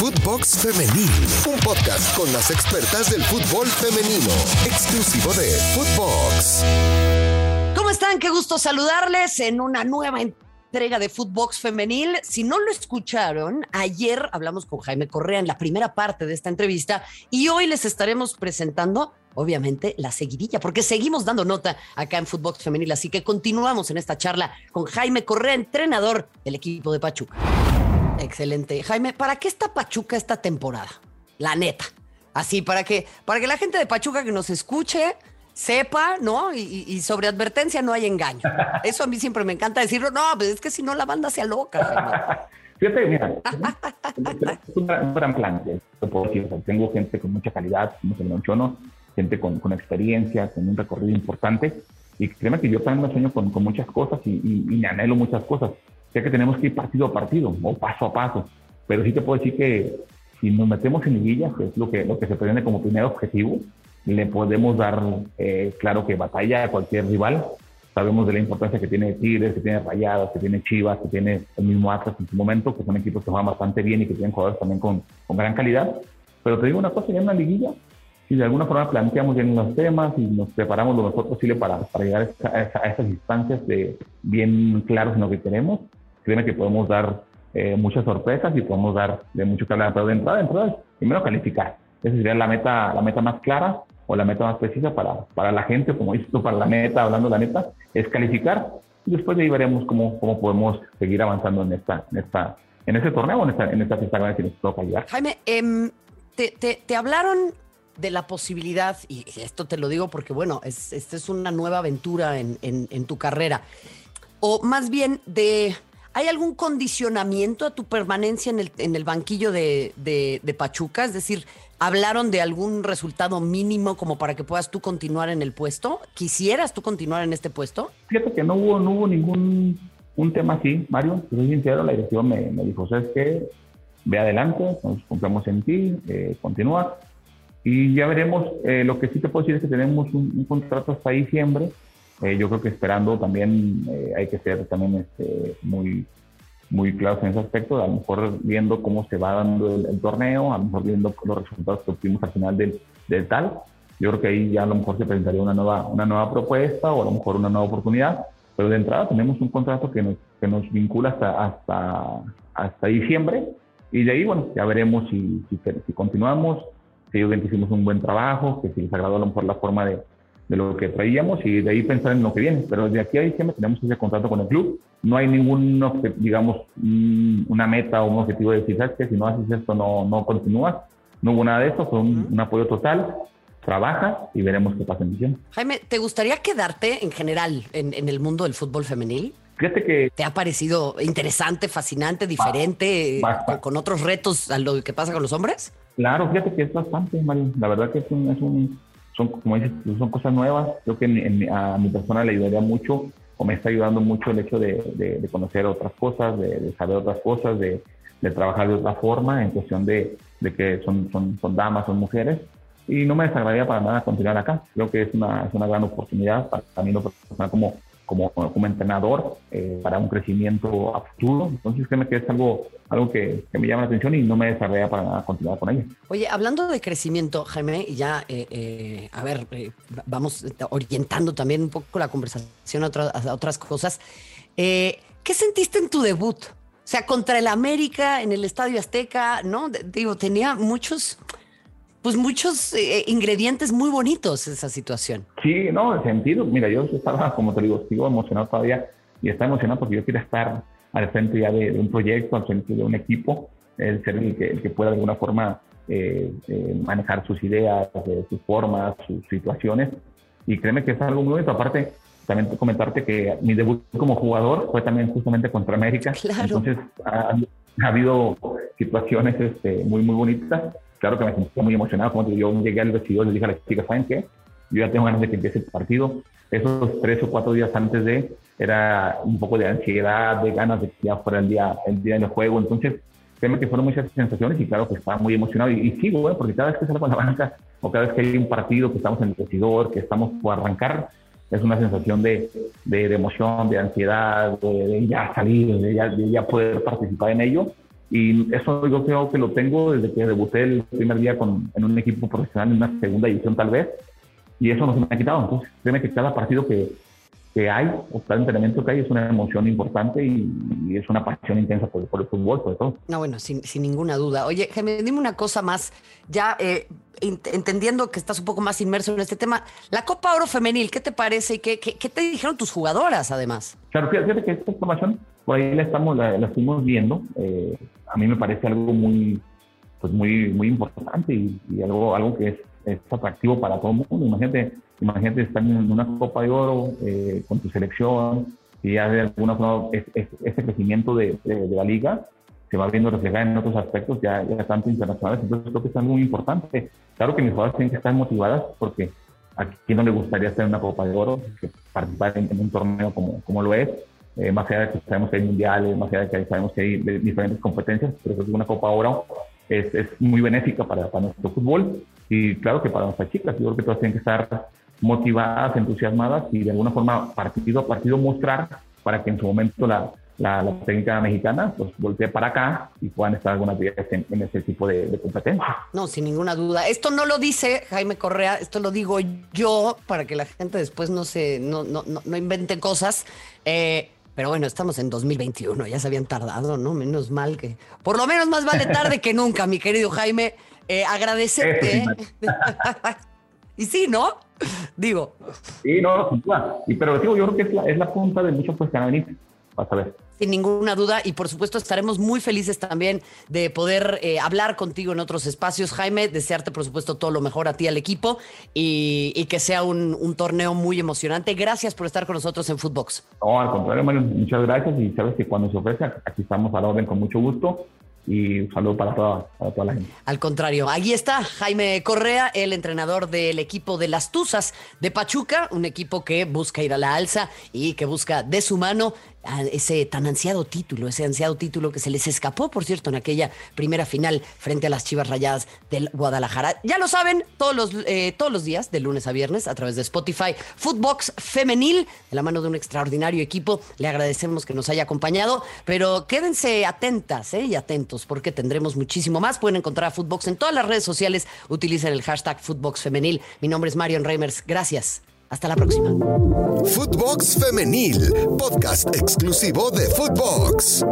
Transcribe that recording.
Footbox Femenil, un podcast con las expertas del fútbol femenino, exclusivo de Footbox. ¿Cómo están? Qué gusto saludarles en una nueva entrega de Footbox Femenil. Si no lo escucharon, ayer hablamos con Jaime Correa en la primera parte de esta entrevista y hoy les estaremos presentando obviamente la seguidilla, porque seguimos dando nota acá en Footbox Femenil, así que continuamos en esta charla con Jaime Correa, entrenador del equipo de Pachuca. Excelente. Jaime, ¿para qué está Pachuca esta temporada? La neta. Así, para que, para que la gente de Pachuca que nos escuche sepa, ¿no? Y, sobre advertencia no hay engaño. Eso a mí siempre me encanta decirlo. No, pues es que si no la banda se aloca, Jaime. Fíjate, mira, es un gran, plan. tengo gente con mucha calidad, como se mencionó, gente con, con, experiencia, con un recorrido importante. Y créeme que yo también me sueño con, con muchas cosas y, y, me anhelo muchas cosas. Sé que tenemos que ir partido a partido o paso a paso. Pero sí te puedo decir que si nos metemos en liguillas, que es lo que, lo que se pretende como primer objetivo, le podemos dar, eh, claro que batalla a cualquier rival. Sabemos de la importancia que tiene Tigres, que tiene Rayados, que tiene Chivas, que tiene el mismo Atlas en su momento, que son equipos que juegan bastante bien y que tienen jugadores también con, con gran calidad. Pero te digo una cosa, ya en una liguilla si de alguna forma planteamos bien los temas y nos preparamos lo mejor posible para, para llegar a, a, esas instancias de bien claros en lo que queremos, créeme que podemos dar eh, muchas sorpresas y podemos dar de mucho que hablar. Pero de entrada, de entrada, primero calificar. Esa sería la meta, la meta más clara o la meta más precisa para, para la gente, como dices tú, para la meta, hablando de la meta, es calificar y después de ahí veremos cómo, cómo podemos seguir avanzando en esta, en esta, en este torneo, en esta, en esta fiesta que nos toca llegar. Jaime, eh, te, te, te hablaron de la posibilidad, y esto te lo digo porque, bueno, es, esta es una nueva aventura en, en, tu carrera, o más bien de, ¿hay algún condicionamiento a tu permanencia en el, en el banquillo de, de, Pachuca? Es decir, ¿hablaron de algún resultado mínimo como para que puedas tú continuar en el puesto? ¿Quisieras tú continuar en este puesto? Fíjate que no hubo, no hubo ningún un tema así, Mario. soy sincero, la dirección me, me dijo, ¿sabes qué? Ve adelante, nos confiamos en ti, eh, continúa y ya veremos, eh, lo que sí te puedo decir es que tenemos un, contrato hasta diciembre. Eh, yo creo que esperando también eh, hay que ser también este, muy, muy claros en ese aspecto, a lo mejor viendo cómo se va dando el, torneo, a lo mejor viendo los resultados que obtuvimos al final del, del, tal. Yo creo que ahí ya a lo mejor se presentaría una nueva, una nueva propuesta o a lo mejor una nueva oportunidad, pero de entrada tenemos un contrato que nos, que nos vincula hasta, hasta, hasta diciembre y de ahí, bueno, ya veremos si, si, si continuamos que ellos hicimos un buen trabajo, que si les agradó a lo mejor la forma de, de lo que traíamos y de ahí pensar en lo que viene. Pero de aquí a diciembre tenemos ese contrato con el club. No hay ningún, digamos, una meta o un objetivo de decir, ¿sabes que Si no haces esto, no, no continúas. No hubo nada de eso, fue un, apoyo total. Trabaja y veremos qué pasa en diciembre. Jaime, ¿te gustaría quedarte en general en, en el mundo del fútbol femenil? Fíjate que... ¿Te ha parecido interesante, fascinante, diferente, con, otros retos a lo que pasa con los hombres? Claro, fíjate que es bastante, Mario. La verdad que es un, es un son, como dices, son cosas nuevas. Creo que a mi persona le ayudaría mucho o me está ayudando mucho el hecho de, de, conocer otras cosas, de, saber otras cosas, de, trabajar de otra forma en cuestión de, que son, son, son damas, son mujeres. Y no me desagradaría para nada continuar acá. Creo que es una, es una gran oportunidad para mí como como, entrenador eh, para un crecimiento a. Entonces, créeme que es algo, algo que, me llama la atención y no me desarrolla para continuar con ella. Oye, hablando de crecimiento, Jaime, y ya, eh, eh, a ver, vamos orientando también un poco la conversación a, a otras cosas. ¿Qué sentiste en tu debut? O sea, contra el América en el Estadio Azteca, ¿no? Digo, tenía muchos pues muchos eh, ingredientes muy bonitos esa situación. Sí, no, en sentido, mira, yo estaba, como te digo, sigo emocionado todavía y estaba emocionado porque yo quiero estar al frente ya de, un proyecto, al frente de un equipo, el ser el que, el que pueda de alguna forma eh, eh, manejar sus ideas, sus formas, sus situaciones. Y créeme que es algo muy bonito. Aparte, también comentarte que mi debut como jugador fue también justamente contra América. Claro. Entonces, ha, ha habido situaciones este, muy, muy bonitas claro que me sentí muy emocionado. Como yo llegué al vestidor y le dije a las chicas, ¿saben qué? Yo ya tengo ganas de que empiece el partido. Esos tres o cuatro días antes de, era un poco de ansiedad, de ganas de que ya fuera el día, el día del juego. Entonces, créeme que fueron muchas sensaciones y claro que estaba muy emocionado. Y, sigo, ¿eh? porque cada vez que salgo a la banca o cada vez que hay un partido, que estamos en el vestidor, que estamos por arrancar, es una sensación de, de, emoción, de ansiedad, de, ya salir, de ya, de ya poder participar en ello Y eso yo creo que lo tengo desde que debuté el primer día con, en un equipo profesional, en una segunda división tal vez, y eso no se me ha quitado. Entonces, créeme que cada partido que, que hay, o cada entrenamiento que hay, es una emoción importante y, es una pasión intensa por, por, el fútbol, sobre todo. No, bueno, sin, sin ninguna duda. Oye, Jaime, dime una cosa más, ya eh, entendiendo que estás un poco más inmerso en este tema, la Copa Oro Femenil, ¿qué te parece y qué, qué, qué te dijeron tus jugadoras además? Claro, fíjate que esta información por ahí la estamos, la, estuvimos viendo. Eh, a mí me parece algo muy, pues muy, muy importante y, algo, algo que es, es, atractivo para todo el mundo. Imagínate, imagínate estar en una Copa de Oro eh, con tu selección y ya de alguna forma ese crecimiento de, de, la liga se va viendo reflejado en otros aspectos ya, ya tanto internacionales. Entonces creo que es algo muy importante. Claro que mis jugadoras tienen que estar motivadas porque a quién no le gustaría estar en una Copa de Oro, participar en, en un torneo como, como lo es eh, más allá de que sabemos que hay mundiales, más allá de que sabemos que hay diferentes competencias, pero que una Copa Oro es, es muy benéfica para, para, nuestro fútbol y claro que para nuestras chicas, yo creo que todas tienen que estar motivadas, entusiasmadas y de alguna forma partido a partido mostrar para que en su momento la, la, técnica mexicana pues voltee para acá y puedan estar algunas veces en, en, ese tipo de, de competencia. No, sin ninguna duda. Esto no lo dice Jaime Correa, esto lo digo yo para que la gente después no se no, no, no, no invente cosas. Eh, pero bueno, estamos en 2021, ya se habían tardado, ¿no? Menos mal que. Por lo menos más vale tarde que nunca, mi querido Jaime. Eh, agradecerte. y sí, ¿no? Digo. Sí, no, y, pero digo, yo creo que es la, es la punta de muchos pues, que Vas a ver sin ninguna duda. Y por supuesto estaremos muy felices también de poder eh, hablar contigo en otros espacios, Jaime. Desearte, por supuesto, todo lo mejor a ti, al equipo y, que sea un, torneo muy emocionante. Gracias por estar con nosotros en Footbox. No, al contrario, Mario, muchas gracias. Y sabes que cuando se ofrece, aquí estamos a la orden con mucho gusto y un saludo para toda, para toda la gente. Al contrario, ahí está Jaime Correa, el entrenador del equipo de las Tuzas de Pachuca, un equipo que busca ir a la alza y que busca de su mano ese tan ansiado título, ese ansiado título que se les escapó, por cierto, en aquella primera final frente a las Chivas Rayadas del Guadalajara. Ya lo saben, todos los, eh, todos los días, de lunes a viernes, a través de Spotify, Footbox Femenil, de la mano de un extraordinario equipo. Le agradecemos que nos haya acompañado, pero quédense atentas eh, y atentos porque tendremos muchísimo más. Pueden encontrar a Footbox en todas las redes sociales. Utilicen el hashtag Footbox Femenil. Mi nombre es Marion Reimers. Gracias. Hasta la próxima. Footbox Femenil, podcast exclusivo de Footbox.